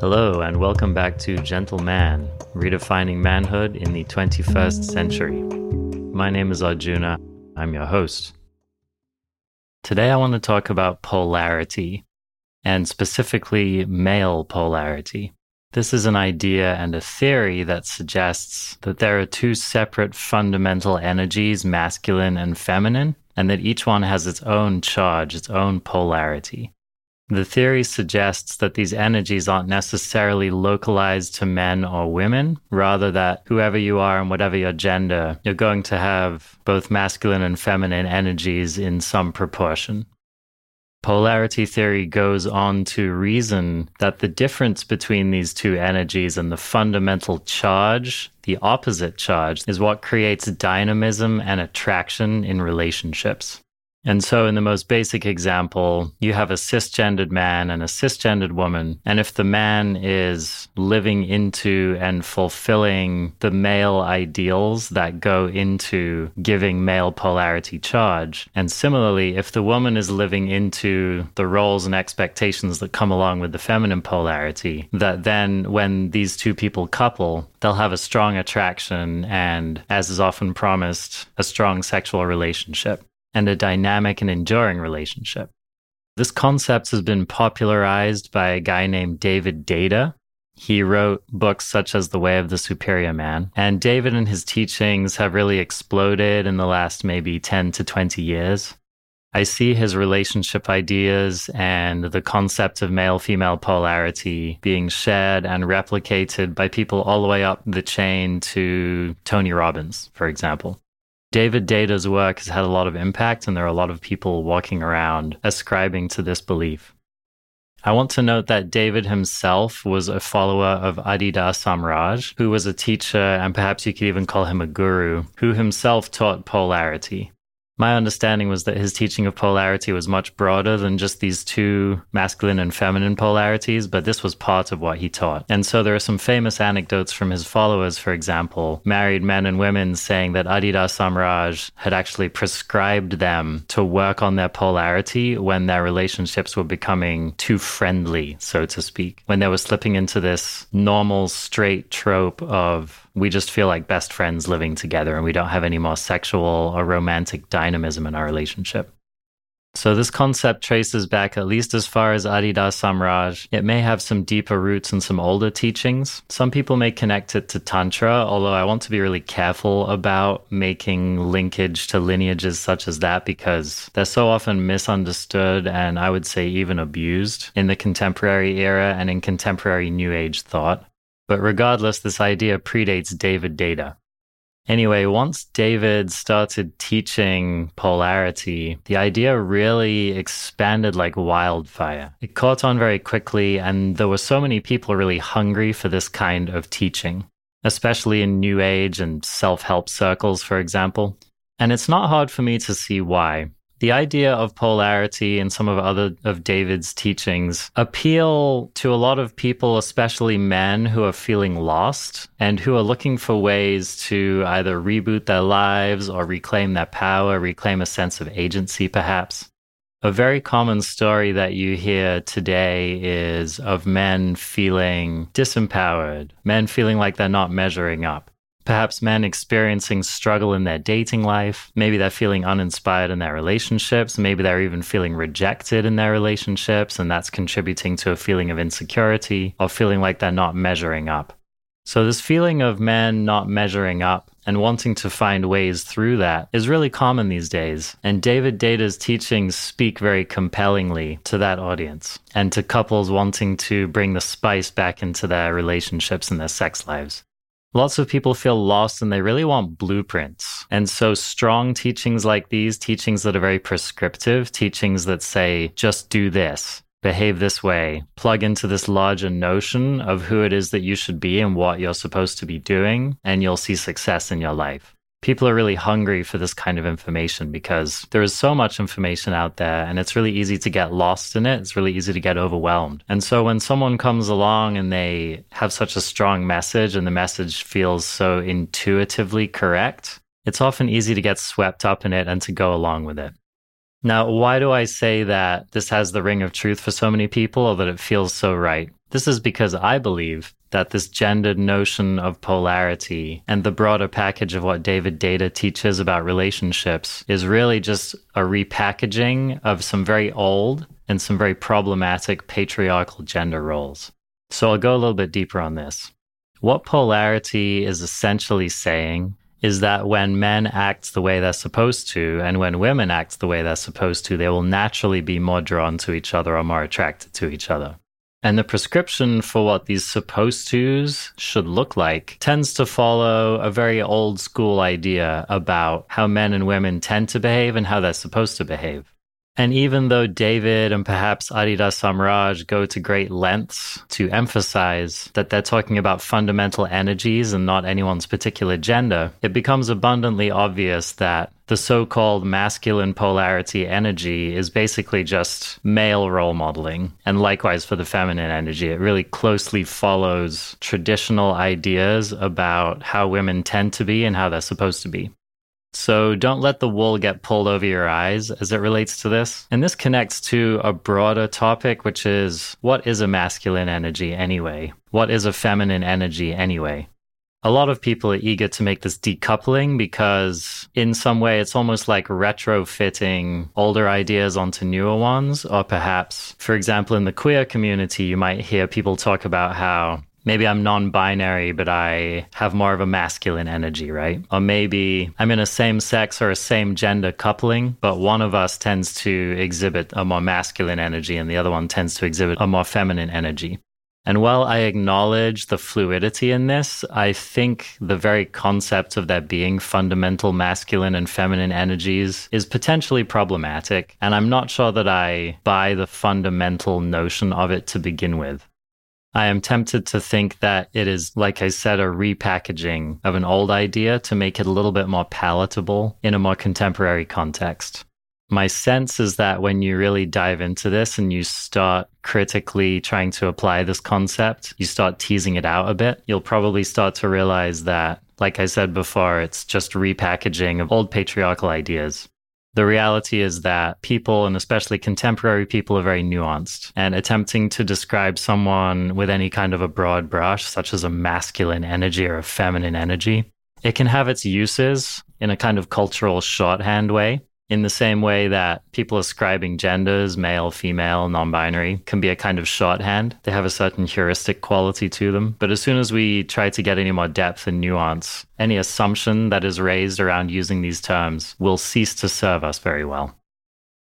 Hello, and welcome back to Gentleman redefining manhood in the 21st century. My name is Arjuna. I'm your host. Today, I want to talk about polarity, and specifically male polarity. This is an idea and a theory that suggests that there are two separate fundamental energies, masculine and feminine, and that each one has its own charge, its own polarity. The theory suggests that these energies aren't necessarily localized to men or women, rather, that whoever you are and whatever your gender, you're going to have both masculine and feminine energies in some proportion. Polarity theory goes on to reason that the difference between these two energies and the fundamental charge, the opposite charge, is what creates dynamism and attraction in relationships. And so, in the most basic example, you have a cisgendered man and a cisgendered woman. And if the man is living into and fulfilling the male ideals that go into giving male polarity charge, and similarly, if the woman is living into the roles and expectations that come along with the feminine polarity, that then when these two people couple, they'll have a strong attraction and, as is often promised, a strong sexual relationship and a dynamic and enduring relationship. This concept has been popularized by a guy named David Deida. He wrote books such as The Way of the Superior Man. And David and his teachings have really exploded in the last maybe 10 to 20 years. I see his relationship ideas and the concept of male female polarity being shared and replicated by people all the way up the chain to Tony Robbins, for example. David Deida's work has had a lot of impact, and there are a lot of people walking around ascribing to this belief. I want to note that David himself was a follower of Adi Da Samraj, who was a teacher, and perhaps you could even call him a guru, who himself taught polarity. My understanding was that his teaching of polarity was much broader than just these two masculine and feminine polarities, but this was part of what he taught. And so there are some famous anecdotes from his followers, for example, married men and women saying that Adi Da Samraj had actually prescribed them to work on their polarity when their relationships were becoming too friendly, so to speak, when they were slipping into this normal, straight trope of we just feel like best friends living together and we don't have any more sexual or romantic dynamism in our relationship. So this concept traces back at least as far as Adi Da Samraj. It may have some deeper roots in some older teachings. Some people may connect it to Tantra, although I want to be really careful about making linkage to lineages such as that because they're so often misunderstood and I would say even abused in the contemporary era and in contemporary New Age thought. But regardless, this idea predates David Deida. Anyway, once David started teaching polarity, the idea really expanded like wildfire. It caught on very quickly, and there were so many people really hungry for this kind of teaching, especially in New Age and self help circles, for example. And it's not hard for me to see why the idea of polarity and some of other of David's teachings appeal to a lot of people, especially men who are feeling lost and who are looking for ways to either reboot their lives or reclaim their power, reclaim a sense of agency, perhaps. A very common story that you hear today is of men feeling disempowered, men feeling like they're not measuring up. Perhaps men experiencing struggle in their dating life. Maybe they're feeling uninspired in their relationships. Maybe they're even feeling rejected in their relationships, and that's contributing to a feeling of insecurity or feeling like they're not measuring up. So, this feeling of men not measuring up and wanting to find ways through that is really common these days. And David Deida's teachings speak very compellingly to that audience and to couples wanting to bring the spice back into their relationships and their sex lives. Lots of people feel lost and they really want blueprints. And so, strong teachings like these, teachings that are very prescriptive, teachings that say, just do this, behave this way, plug into this larger notion of who it is that you should be and what you're supposed to be doing, and you'll see success in your life people are really hungry for this kind of information because there is so much information out there and it's really easy to get lost in it. It's really easy to get overwhelmed. And so when someone comes along and they have such a strong message and the message feels so intuitively correct, it's often easy to get swept up in it and to go along with it. Now, why do I say that this has the ring of truth for so many people or that it feels so right? This is because I believe that this gendered notion of polarity and the broader package of what David Deida teaches about relationships is really just a repackaging of some very old and some very problematic patriarchal gender roles. So I'll go a little bit deeper on this. What polarity is essentially saying is that when men act the way they're supposed to and when women act the way they're supposed to, they will naturally be more drawn to each other or more attracted to each other. And the prescription for what these supposed tos should look like tends to follow a very old school idea about how men and women tend to behave and how they're supposed to behave. And even though David and perhaps Adi Da Samraj go to great lengths to emphasize that they're talking about fundamental energies and not anyone's particular gender, it becomes abundantly obvious that the so called masculine polarity energy is basically just male role modeling. And likewise for the feminine energy, it really closely follows traditional ideas about how women tend to be and how they're supposed to be. So don't let the wool get pulled over your eyes as it relates to this. And this connects to a broader topic, which is what is a masculine energy anyway? What is a feminine energy anyway? A lot of people are eager to make this decoupling because, in some way, it's almost like retrofitting older ideas onto newer ones. Or perhaps, for example, in the queer community, you might hear people talk about how maybe I'm non binary, but I have more of a masculine energy, right? Or maybe I'm in a same sex or a same gender coupling, but one of us tends to exhibit a more masculine energy and the other one tends to exhibit a more feminine energy. And while I acknowledge the fluidity in this, I think the very concept of there being fundamental masculine and feminine energies is potentially problematic. And I'm not sure that I buy the fundamental notion of it to begin with. I am tempted to think that it is, like I said, a repackaging of an old idea to make it a little bit more palatable in a more contemporary context. My sense is that when you really dive into this and you start critically trying to apply this concept, you start teasing it out a bit, you'll probably start to realize that, like I said before, it's just repackaging of old patriarchal ideas. The reality is that people, and especially contemporary people, are very nuanced. And attempting to describe someone with any kind of a broad brush, such as a masculine energy or a feminine energy, it can have its uses in a kind of cultural shorthand way in the same way that people ascribing genders, male, female, non binary, can be a kind of shorthand. They have a certain heuristic quality to them. But as soon as we try to get any more depth and nuance, any assumption that is raised around using these terms will cease to serve us very well.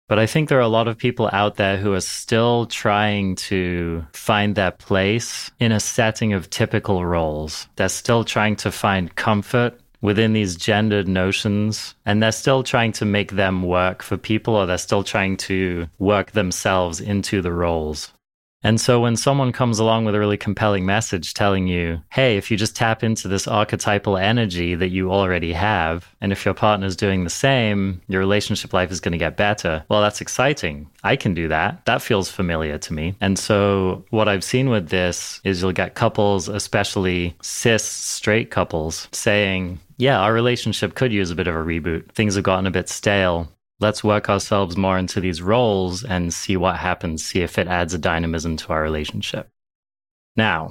But I think there are a lot of people out there who are still trying to find their place in a setting of typical roles. They're still trying to find comfort within these gendered notions and they're still trying to make them work for people or they're still trying to work themselves into the roles. And so when someone comes along with a really compelling message telling you, hey, if you just tap into this archetypal energy that you already have, and if your partner's doing the same, your relationship life is going to get better. Well, that's exciting. I can do that. That feels familiar to me. And so what I've seen with this is you'll get couples, especially cis straight couples, saying, yeah, our relationship could use a bit of a reboot. Things have gotten a bit stale let's work ourselves more into these roles and see what happens, see if it adds a dynamism to our relationship. Now,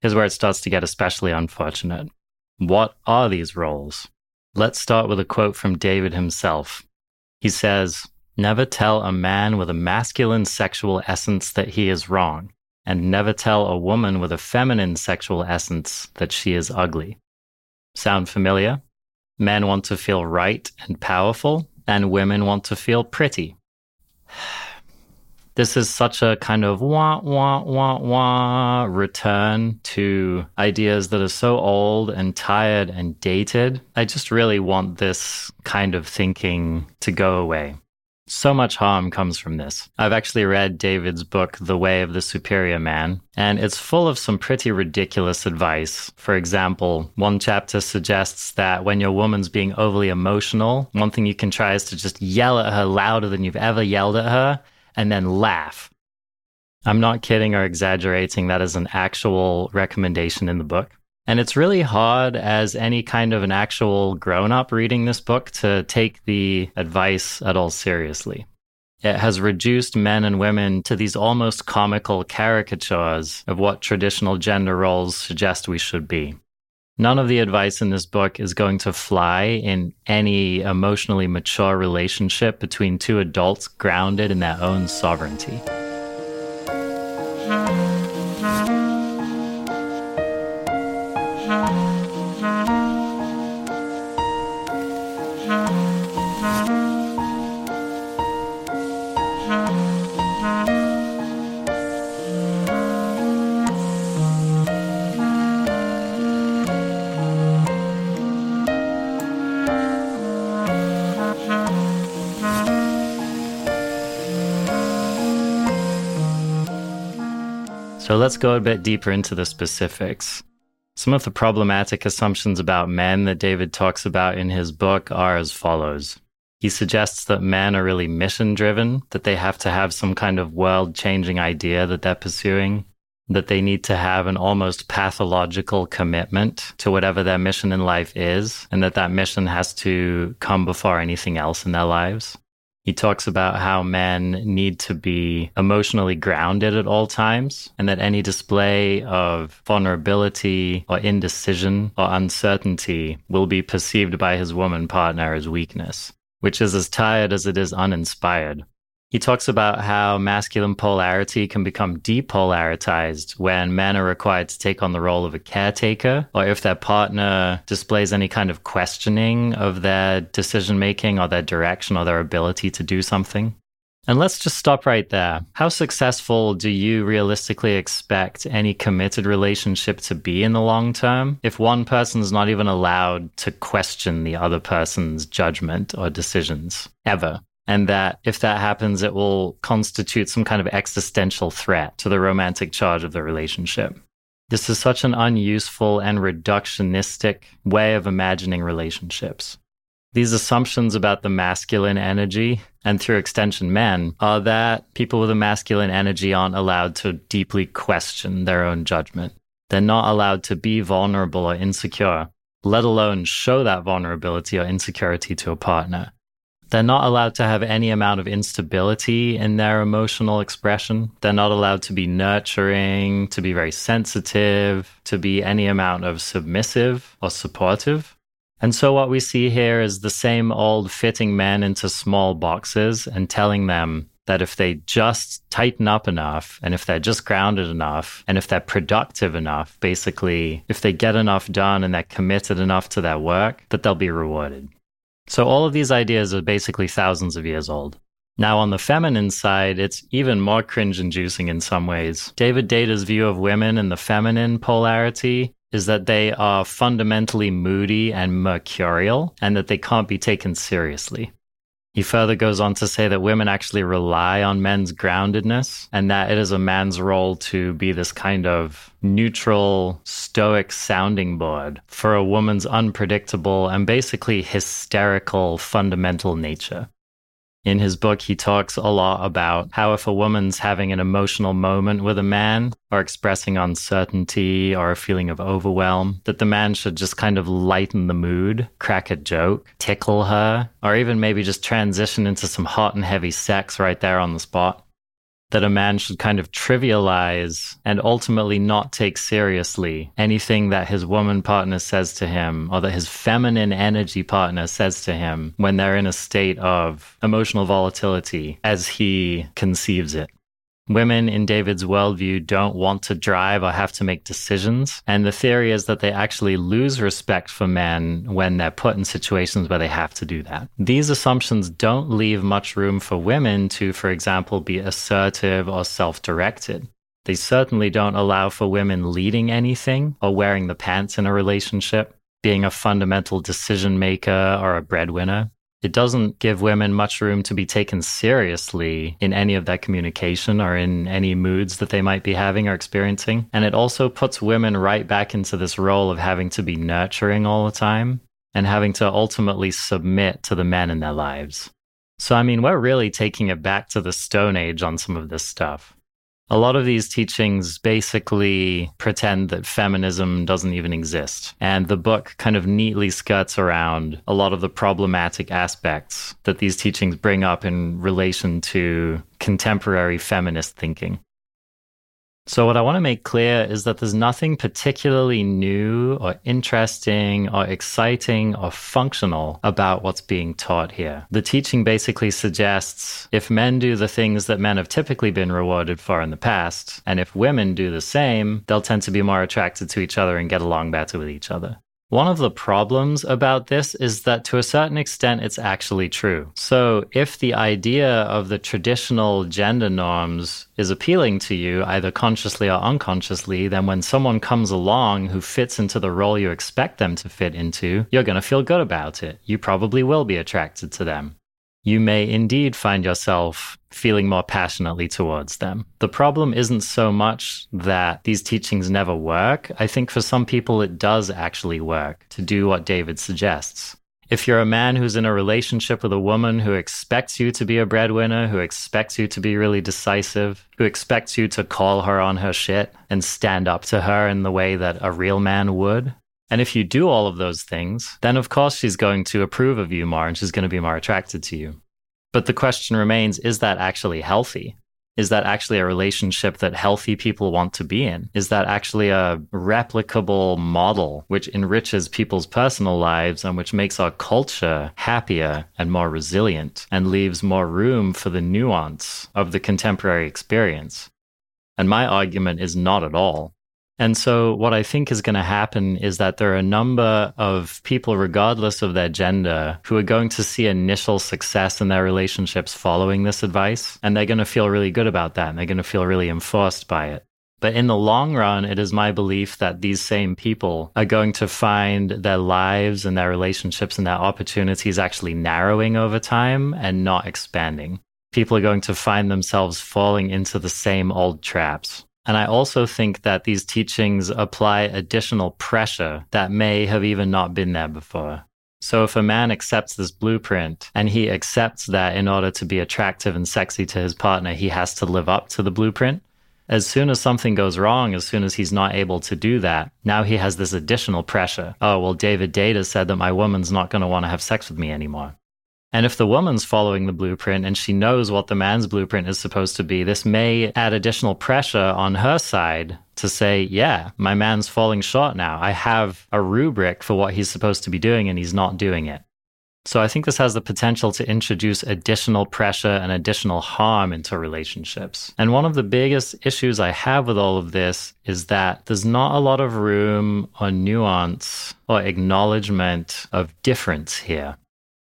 here's where it starts to get especially unfortunate. What are these roles? Let's start with a quote from David himself. He says, Never tell a man with a masculine sexual essence that he is wrong, and never tell a woman with a feminine sexual essence that she is ugly. Sound familiar? Men want to feel right and powerful, and women want to feel pretty. This is such a kind of wah, wah, wah, wah return to ideas that are so old and tired and dated. I just really want this kind of thinking to go away. So much harm comes from this. I've actually read David's book, The Way of the Superior Man, and it's full of some pretty ridiculous advice. For example, one chapter suggests that when your woman's being overly emotional, one thing you can try is to just yell at her louder than you've ever yelled at her and then laugh. I'm not kidding or exaggerating. That is an actual recommendation in the book. And it's really hard as any kind of an actual grown up reading this book to take the advice at all seriously. It has reduced men and women to these almost comical caricatures of what traditional gender roles suggest we should be. None of the advice in this book is going to fly in any emotionally mature relationship between two adults grounded in their own sovereignty. Let's go a bit deeper into the specifics. Some of the problematic assumptions about men that David talks about in his book are as follows. He suggests that men are really mission driven, that they have to have some kind of world changing idea that they're pursuing, that they need to have an almost pathological commitment to whatever their mission in life is, and that that mission has to come before anything else in their lives. He talks about how men need to be emotionally grounded at all times and that any display of vulnerability or indecision or uncertainty will be perceived by his woman partner as weakness, which is as tired as it is uninspired. He talks about how masculine polarity can become depolarized when men are required to take on the role of a caretaker, or if their partner displays any kind of questioning of their decision making or their direction or their ability to do something. And let's just stop right there. How successful do you realistically expect any committed relationship to be in the long term if one person's not even allowed to question the other person's judgment or decisions ever? And that if that happens, it will constitute some kind of existential threat to the romantic charge of the relationship. This is such an unuseful and reductionistic way of imagining relationships. These assumptions about the masculine energy, and through extension, men, are that people with a masculine energy aren't allowed to deeply question their own judgment. They're not allowed to be vulnerable or insecure, let alone show that vulnerability or insecurity to a partner. They're not allowed to have any amount of instability in their emotional expression. They're not allowed to be nurturing, to be very sensitive, to be any amount of submissive or supportive. And so, what we see here is the same old fitting men into small boxes and telling them that if they just tighten up enough and if they're just grounded enough and if they're productive enough, basically, if they get enough done and they're committed enough to their work, that they'll be rewarded. So all of these ideas are basically thousands of years old. Now, on the feminine side, it's even more cringe inducing in some ways. David Deida's view of women and the feminine polarity is that they are fundamentally moody and mercurial and that they can't be taken seriously. He further goes on to say that women actually rely on men's groundedness and that it is a man's role to be this kind of neutral, stoic sounding board for a woman's unpredictable and basically hysterical fundamental nature. In his book, he talks a lot about how if a woman's having an emotional moment with a man or expressing uncertainty or a feeling of overwhelm, that the man should just kind of lighten the mood, crack a joke, tickle her, or even maybe just transition into some hot and heavy sex right there on the spot that a man should kind of trivialize and ultimately not take seriously anything that his woman partner says to him or that his feminine energy partner says to him when they're in a state of emotional volatility as he conceives it. Women in David's worldview don't want to drive or have to make decisions. And the theory is that they actually lose respect for men when they're put in situations where they have to do that. These assumptions don't leave much room for women to, for example, be assertive or self directed. They certainly don't allow for women leading anything or wearing the pants in a relationship, being a fundamental decision maker or a breadwinner. It doesn't give women much room to be taken seriously in any of that communication or in any moods that they might be having or experiencing. And it also puts women right back into this role of having to be nurturing all the time and having to ultimately submit to the men in their lives. So, I mean, we're really taking it back to the Stone Age on some of this stuff. A lot of these teachings basically pretend that feminism doesn't even exist. And the book kind of neatly skirts around a lot of the problematic aspects that these teachings bring up in relation to contemporary feminist thinking. So, what I want to make clear is that there's nothing particularly new or interesting or exciting or functional about what's being taught here. The teaching basically suggests if men do the things that men have typically been rewarded for in the past, and if women do the same, they'll tend to be more attracted to each other and get along better with each other. One of the problems about this is that to a certain extent, it's actually true. So, if the idea of the traditional gender norms is appealing to you, either consciously or unconsciously, then when someone comes along who fits into the role you expect them to fit into, you're going to feel good about it. You probably will be attracted to them you may indeed find yourself feeling more passionately towards them. The problem isn't so much that these teachings never work. I think for some people it does actually work to do what David suggests. If you're a man who's in a relationship with a woman who expects you to be a breadwinner, who expects you to be really decisive, who expects you to call her on her shit and stand up to her in the way that a real man would, and if you do all of those things, then of course she's going to approve of you more and she's going to be more attracted to you. But the question remains is that actually healthy? Is that actually a relationship that healthy people want to be in? Is that actually a replicable model which enriches people's personal lives and which makes our culture happier and more resilient and leaves more room for the nuance of the contemporary experience? And my argument is not at all. And so, what I think is going to happen is that there are a number of people, regardless of their gender, who are going to see initial success in their relationships following this advice. And they're going to feel really good about that. And they're going to feel really enforced by it. But in the long run, it is my belief that these same people are going to find their lives and their relationships and their opportunities actually narrowing over time and not expanding. People are going to find themselves falling into the same old traps. And I also think that these teachings apply additional pressure that may have even not been there before. So if a man accepts this blueprint and he accepts that in order to be attractive and sexy to his partner, he has to live up to the blueprint. As soon as something goes wrong, as soon as he's not able to do that, now he has this additional pressure. Oh, well, David Deida said that my woman's not going to want to have sex with me anymore. And if the woman's following the blueprint and she knows what the man's blueprint is supposed to be, this may add additional pressure on her side to say, yeah, my man's falling short now. I have a rubric for what he's supposed to be doing and he's not doing it. So I think this has the potential to introduce additional pressure and additional harm into relationships. And one of the biggest issues I have with all of this is that there's not a lot of room or nuance or acknowledgement of difference here.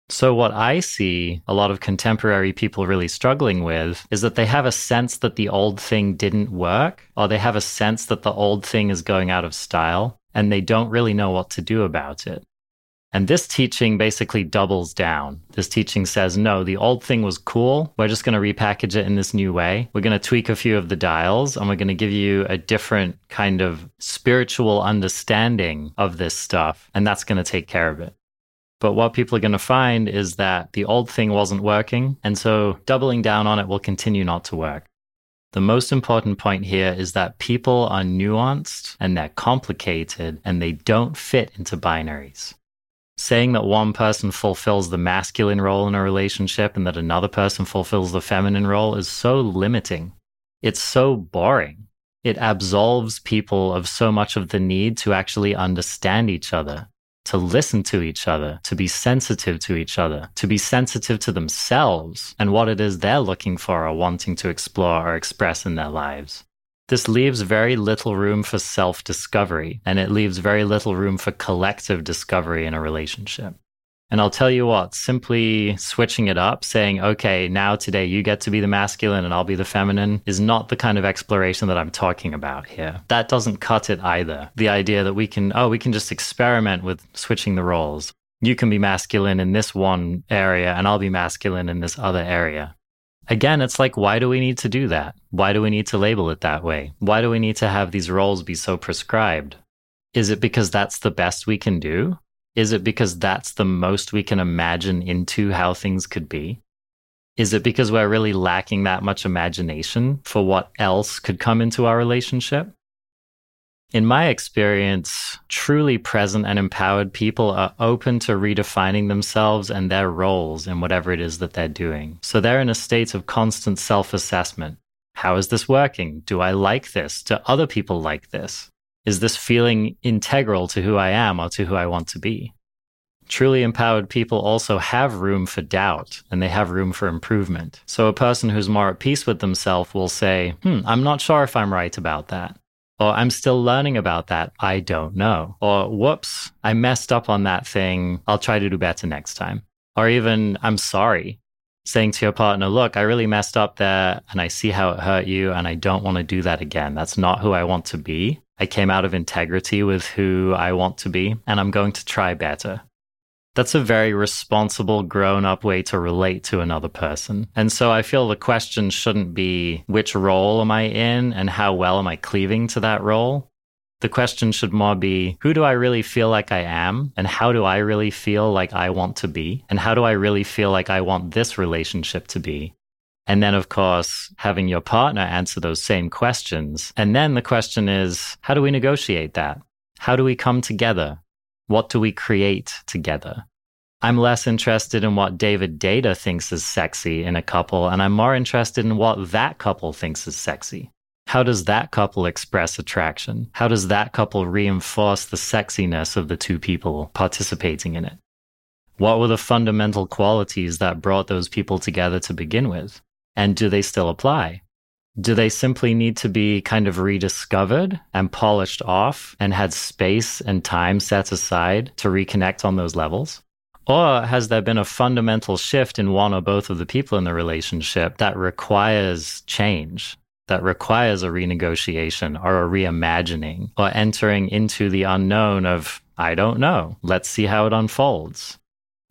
So, what I see a lot of contemporary people really struggling with is that they have a sense that the old thing didn't work, or they have a sense that the old thing is going out of style, and they don't really know what to do about it. And this teaching basically doubles down. This teaching says, no, the old thing was cool. We're just going to repackage it in this new way. We're going to tweak a few of the dials and we're going to give you a different kind of spiritual understanding of this stuff. And that's going to take care of it. But what people are going to find is that the old thing wasn't working. And so doubling down on it will continue not to work. The most important point here is that people are nuanced and they're complicated and they don't fit into binaries. Saying that one person fulfills the masculine role in a relationship and that another person fulfills the feminine role is so limiting. It's so boring. It absolves people of so much of the need to actually understand each other to listen to each other, to be sensitive to each other, to be sensitive to themselves and what it is they're looking for or wanting to explore or express in their lives. This leaves very little room for self discovery, and it leaves very little room for collective discovery in a relationship. And I'll tell you what, simply switching it up, saying, okay, now today you get to be the masculine and I'll be the feminine, is not the kind of exploration that I'm talking about here. That doesn't cut it either. The idea that we can, oh, we can just experiment with switching the roles. You can be masculine in this one area and I'll be masculine in this other area. Again, it's like, why do we need to do that? Why do we need to label it that way? Why do we need to have these roles be so prescribed? Is it because that's the best we can do? Is it because that's the most we can imagine into how things could be? Is it because we're really lacking that much imagination for what else could come into our relationship? In my experience, truly present and empowered people are open to redefining themselves and their roles in whatever it is that they're doing. So they're in a state of constant self assessment. How is this working? Do I like this? Do other people like this? Is this feeling integral to who I am or to who I want to be? Truly empowered people also have room for doubt and they have room for improvement. So a person who's more at peace with themselves will say, hmm, I'm not sure if I'm right about that. Or I'm still learning about that. I don't know. Or whoops, I messed up on that thing. I'll try to do better next time. Or even, I'm sorry. Saying to your partner, look, I really messed up there and I see how it hurt you and I don't want to do that again. That's not who I want to be. I came out of integrity with who I want to be and I'm going to try better. That's a very responsible, grown up way to relate to another person. And so I feel the question shouldn't be which role am I in and how well am I cleaving to that role? The question should more be who do I really feel like I am? And how do I really feel like I want to be? And how do I really feel like I want this relationship to be? And then, of course, having your partner answer those same questions. And then the question is, how do we negotiate that? How do we come together? What do we create together? I'm less interested in what David Deida thinks is sexy in a couple, and I'm more interested in what that couple thinks is sexy. How does that couple express attraction? How does that couple reinforce the sexiness of the two people participating in it? What were the fundamental qualities that brought those people together to begin with? And do they still apply? Do they simply need to be kind of rediscovered and polished off and had space and time set aside to reconnect on those levels? Or has there been a fundamental shift in one or both of the people in the relationship that requires change, that requires a renegotiation or a reimagining or entering into the unknown of, I don't know, let's see how it unfolds?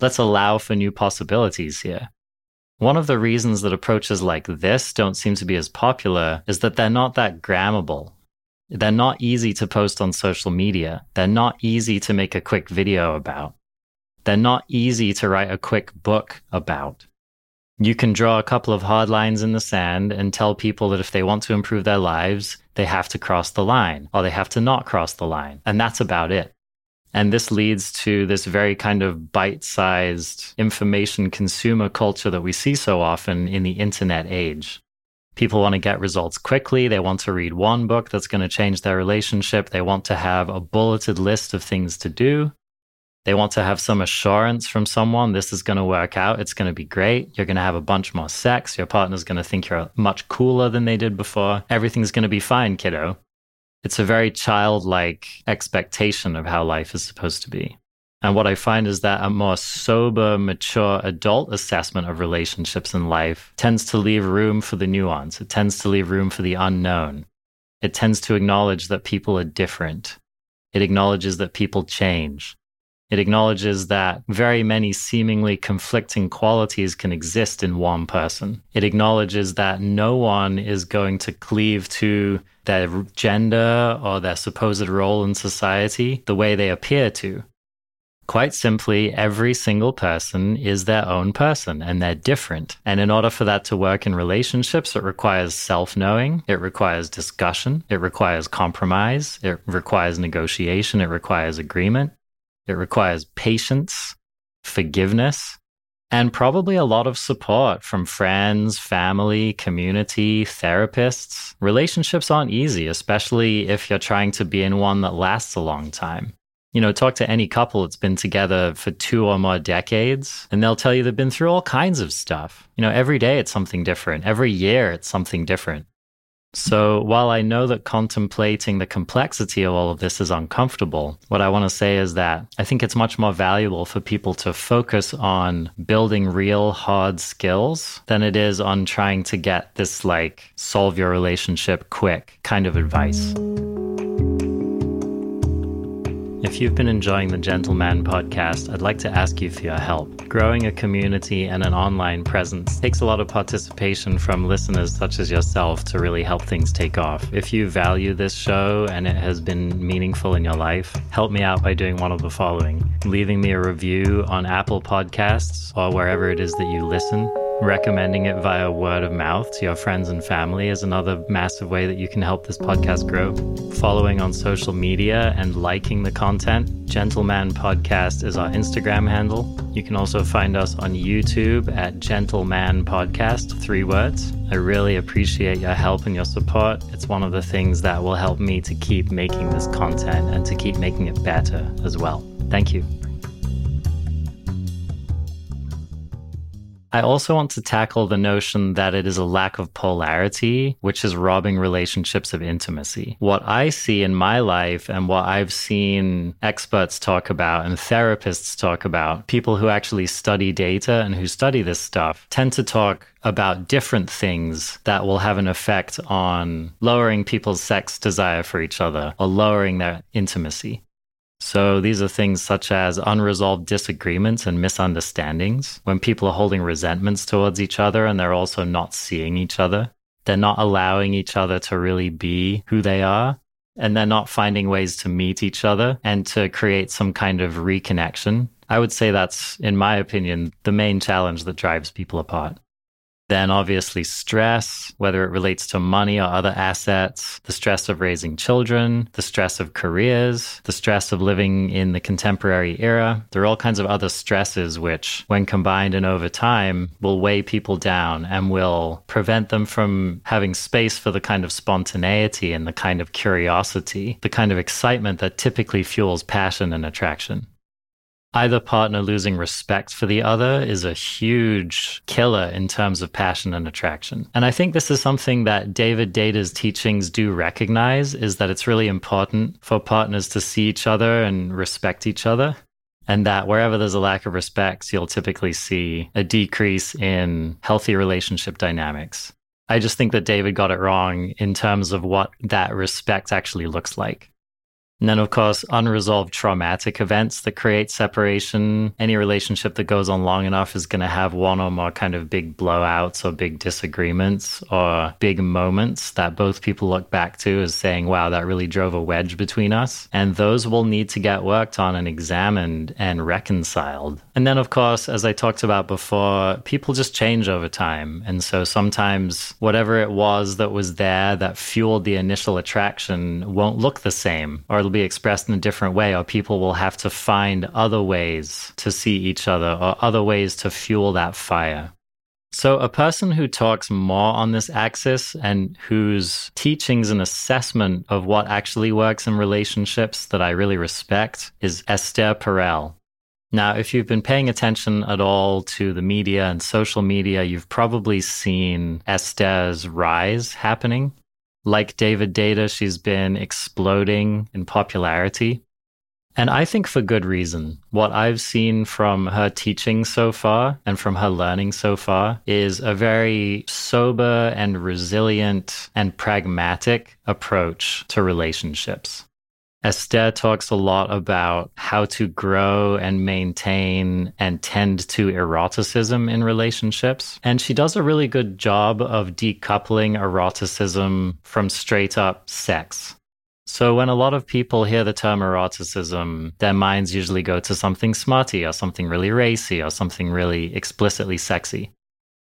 Let's allow for new possibilities here. One of the reasons that approaches like this don't seem to be as popular is that they're not that grammable. They're not easy to post on social media. They're not easy to make a quick video about. They're not easy to write a quick book about. You can draw a couple of hard lines in the sand and tell people that if they want to improve their lives, they have to cross the line or they have to not cross the line. And that's about it. And this leads to this very kind of bite sized information consumer culture that we see so often in the internet age. People want to get results quickly. They want to read one book that's going to change their relationship. They want to have a bulleted list of things to do. They want to have some assurance from someone this is going to work out. It's going to be great. You're going to have a bunch more sex. Your partner's going to think you're much cooler than they did before. Everything's going to be fine, kiddo. It's a very childlike expectation of how life is supposed to be. And what I find is that a more sober, mature adult assessment of relationships in life tends to leave room for the nuance. It tends to leave room for the unknown. It tends to acknowledge that people are different. It acknowledges that people change. It acknowledges that very many seemingly conflicting qualities can exist in one person. It acknowledges that no one is going to cleave to their gender or their supposed role in society the way they appear to. Quite simply, every single person is their own person and they're different. And in order for that to work in relationships, it requires self knowing, it requires discussion, it requires compromise, it requires negotiation, it requires agreement, it requires patience, forgiveness, and probably a lot of support from friends, family, community, therapists. Relationships aren't easy, especially if you're trying to be in one that lasts a long time. You know, talk to any couple that's been together for two or more decades, and they'll tell you they've been through all kinds of stuff. You know, every day it's something different, every year it's something different. So, while I know that contemplating the complexity of all of this is uncomfortable, what I want to say is that I think it's much more valuable for people to focus on building real hard skills than it is on trying to get this, like, solve your relationship quick kind of advice. If you've been enjoying the Gentleman podcast, I'd like to ask you for your help. Growing a community and an online presence takes a lot of participation from listeners such as yourself to really help things take off. If you value this show and it has been meaningful in your life, help me out by doing one of the following leaving me a review on Apple Podcasts or wherever it is that you listen Recommending it via word of mouth to your friends and family is another massive way that you can help this podcast grow. Following on social media and liking the content. Gentleman Podcast is our Instagram handle. You can also find us on YouTube at Gentleman Podcast, three words. I really appreciate your help and your support. It's one of the things that will help me to keep making this content and to keep making it better as well. Thank you. I also want to tackle the notion that it is a lack of polarity, which is robbing relationships of intimacy. What I see in my life and what I've seen experts talk about and therapists talk about, people who actually study data and who study this stuff, tend to talk about different things that will have an effect on lowering people's sex desire for each other or lowering their intimacy. So these are things such as unresolved disagreements and misunderstandings, when people are holding resentments towards each other and they're also not seeing each other. They're not allowing each other to really be who they are. And they're not finding ways to meet each other and to create some kind of reconnection. I would say that's, in my opinion, the main challenge that drives people apart. Then, obviously, stress, whether it relates to money or other assets, the stress of raising children, the stress of careers, the stress of living in the contemporary era. There are all kinds of other stresses which, when combined and over time, will weigh people down and will prevent them from having space for the kind of spontaneity and the kind of curiosity, the kind of excitement that typically fuels passion and attraction either partner losing respect for the other is a huge killer in terms of passion and attraction. And I think this is something that David Deida's teachings do recognize is that it's really important for partners to see each other and respect each other. And that wherever there's a lack of respect, you'll typically see a decrease in healthy relationship dynamics. I just think that David got it wrong in terms of what that respect actually looks like. And then, of course, unresolved traumatic events that create separation. Any relationship that goes on long enough is going to have one or more kind of big blowouts or big disagreements or big moments that both people look back to as saying, wow, that really drove a wedge between us. And those will need to get worked on and examined and reconciled. And then, of course, as I talked about before, people just change over time. And so sometimes whatever it was that was there that fueled the initial attraction won't look the same or it'll be expressed in a different way, or people will have to find other ways to see each other or other ways to fuel that fire. So, a person who talks more on this axis and whose teachings and assessment of what actually works in relationships that I really respect is Esther Perel. Now, if you've been paying attention at all to the media and social media, you've probably seen Esther's rise happening. Like David Deida, she's been exploding in popularity. And I think for good reason. What I've seen from her teaching so far and from her learning so far is a very sober and resilient and pragmatic approach to relationships. Esther talks a lot about how to grow and maintain and tend to eroticism in relationships. And she does a really good job of decoupling eroticism from straight up sex. So, when a lot of people hear the term eroticism, their minds usually go to something smutty or something really racy or something really explicitly sexy.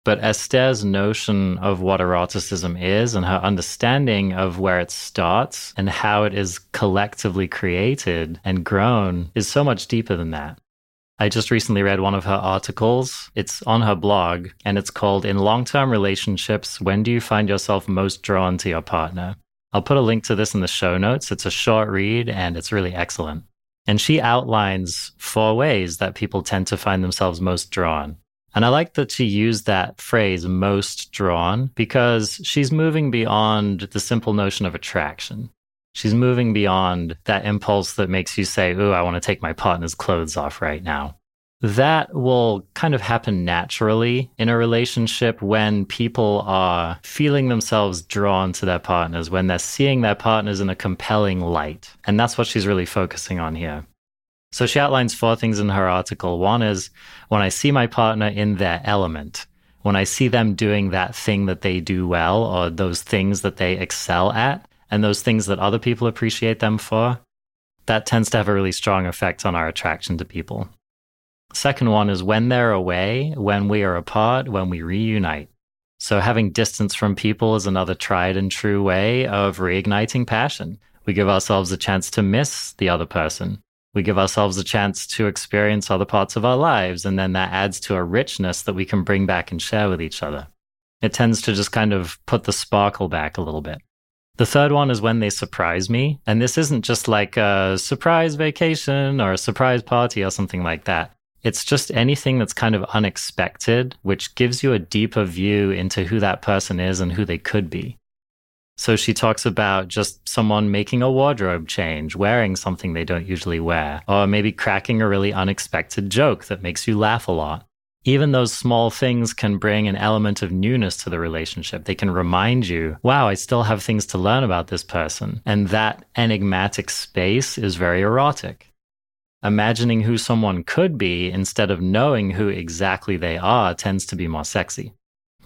But Esther's notion of what eroticism is and her understanding of where it starts and how it is collectively created and grown is so much deeper than that. I just recently read one of her articles. It's on her blog and it's called In Long Term Relationships When Do You Find Yourself Most Drawn to Your Partner? I'll put a link to this in the show notes. It's a short read and it's really excellent. And she outlines four ways that people tend to find themselves most drawn. And I like that she used that phrase, most drawn, because she's moving beyond the simple notion of attraction. She's moving beyond that impulse that makes you say, Ooh, I want to take my partner's clothes off right now. That will kind of happen naturally in a relationship when people are feeling themselves drawn to their partners, when they're seeing their partners in a compelling light. And that's what she's really focusing on here. So she outlines four things in her article. One is when I see my partner in their element, when I see them doing that thing that they do well or those things that they excel at and those things that other people appreciate them for, that tends to have a really strong effect on our attraction to people. Second one is when they're away, when we are apart, when we reunite. So having distance from people is another tried and true way of reigniting passion. We give ourselves a chance to miss the other person. We give ourselves a chance to experience other parts of our lives, and then that adds to a richness that we can bring back and share with each other. It tends to just kind of put the sparkle back a little bit. The third one is when they surprise me. And this isn't just like a surprise vacation or a surprise party or something like that. It's just anything that's kind of unexpected, which gives you a deeper view into who that person is and who they could be. So she talks about just someone making a wardrobe change, wearing something they don't usually wear, or maybe cracking a really unexpected joke that makes you laugh a lot. Even those small things can bring an element of newness to the relationship. They can remind you, wow, I still have things to learn about this person. And that enigmatic space is very erotic. Imagining who someone could be instead of knowing who exactly they are tends to be more sexy.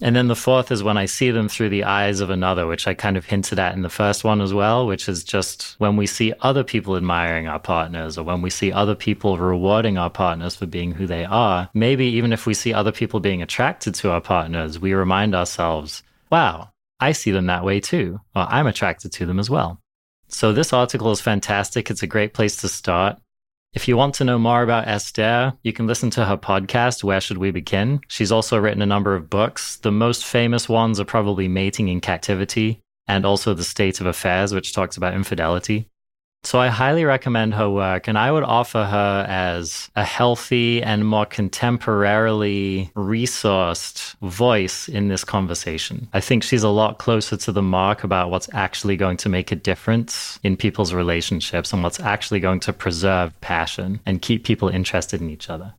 And then the fourth is when I see them through the eyes of another, which I kind of hinted at in the first one as well, which is just when we see other people admiring our partners or when we see other people rewarding our partners for being who they are. Maybe even if we see other people being attracted to our partners, we remind ourselves, wow, I see them that way too, or I'm attracted to them as well. So this article is fantastic. It's a great place to start. If you want to know more about Esther, you can listen to her podcast, Where Should We Begin? She's also written a number of books. The most famous ones are probably Mating in Captivity and also The State of Affairs, which talks about infidelity. So I highly recommend her work, and I would offer her as a healthy and more contemporarily resourced voice in this conversation. I think she's a lot closer to the mark about what's actually going to make a difference in people's relationships and what's actually going to preserve passion and keep people interested in each other.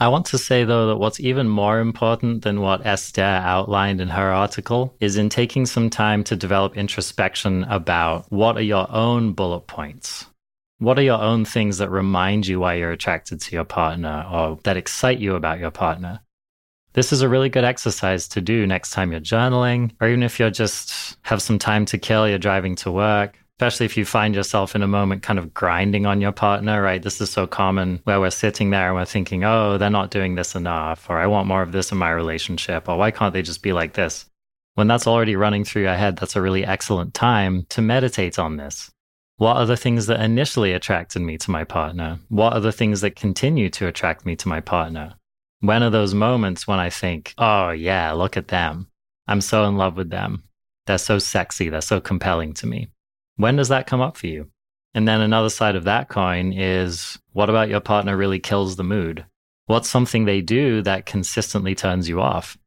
I want to say, though, that what's even more important than what Esther outlined in her article is in taking some time to develop introspection about what are your own bullet points. What are your own things that remind you why you're attracted to your partner or that excite you about your partner? This is a really good exercise to do next time you're journaling, or even if you're just have some time to kill, you're driving to work especially if you find yourself in a moment kind of grinding on your partner, right? This is so common where we're sitting there and we're thinking, oh, they're not doing this enough, or I want more of this in my relationship, or why can't they just be like this? When that's already running through your head, that's a really excellent time to meditate on this. What are the things that initially attracted me to my partner? What are the things that continue to attract me to my partner? When are those moments when I think, oh, yeah, look at them. I'm so in love with them. They're so sexy. They're so compelling to me. When does that come up for you? And then another side of that coin is what about your partner really kills the mood? What's something they do that consistently turns you off?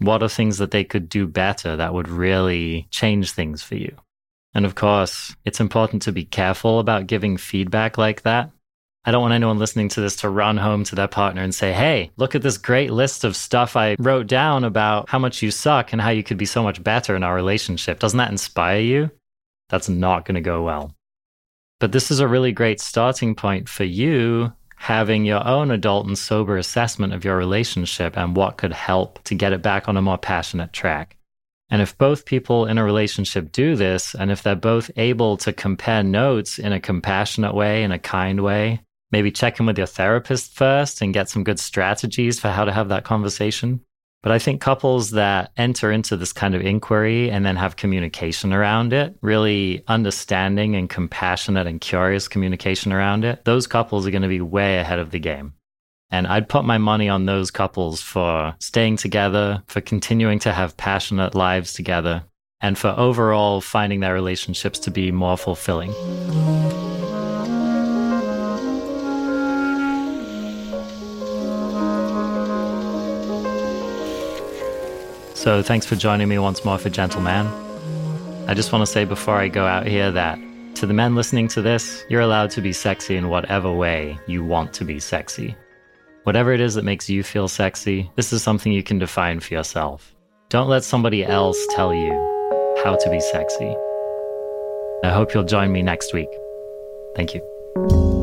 What are things that they could do better that would really change things for you? And of course, it's important to be careful about giving feedback like that. I don't want anyone listening to this to run home to their partner and say, Hey, look at this great list of stuff I wrote down about how much you suck and how you could be so much better in our relationship. Doesn't that inspire you? That's not going to go well. But this is a really great starting point for you having your own adult and sober assessment of your relationship and what could help to get it back on a more passionate track. And if both people in a relationship do this, and if they're both able to compare notes in a compassionate way, in a kind way, maybe check in with your therapist first and get some good strategies for how to have that conversation. But I think couples that enter into this kind of inquiry and then have communication around it, really understanding and compassionate and curious communication around it, those couples are going to be way ahead of the game. And I'd put my money on those couples for staying together, for continuing to have passionate lives together, and for overall finding their relationships to be more fulfilling. So thanks for joining me once more for Gentleman. I just want to say before I go out here that to the men listening to this, you're allowed to be sexy in whatever way you want to be sexy. Whatever it is that makes you feel sexy, this is something you can define for yourself. Don't let somebody else tell you how to be sexy. I hope you'll join me next week. Thank you.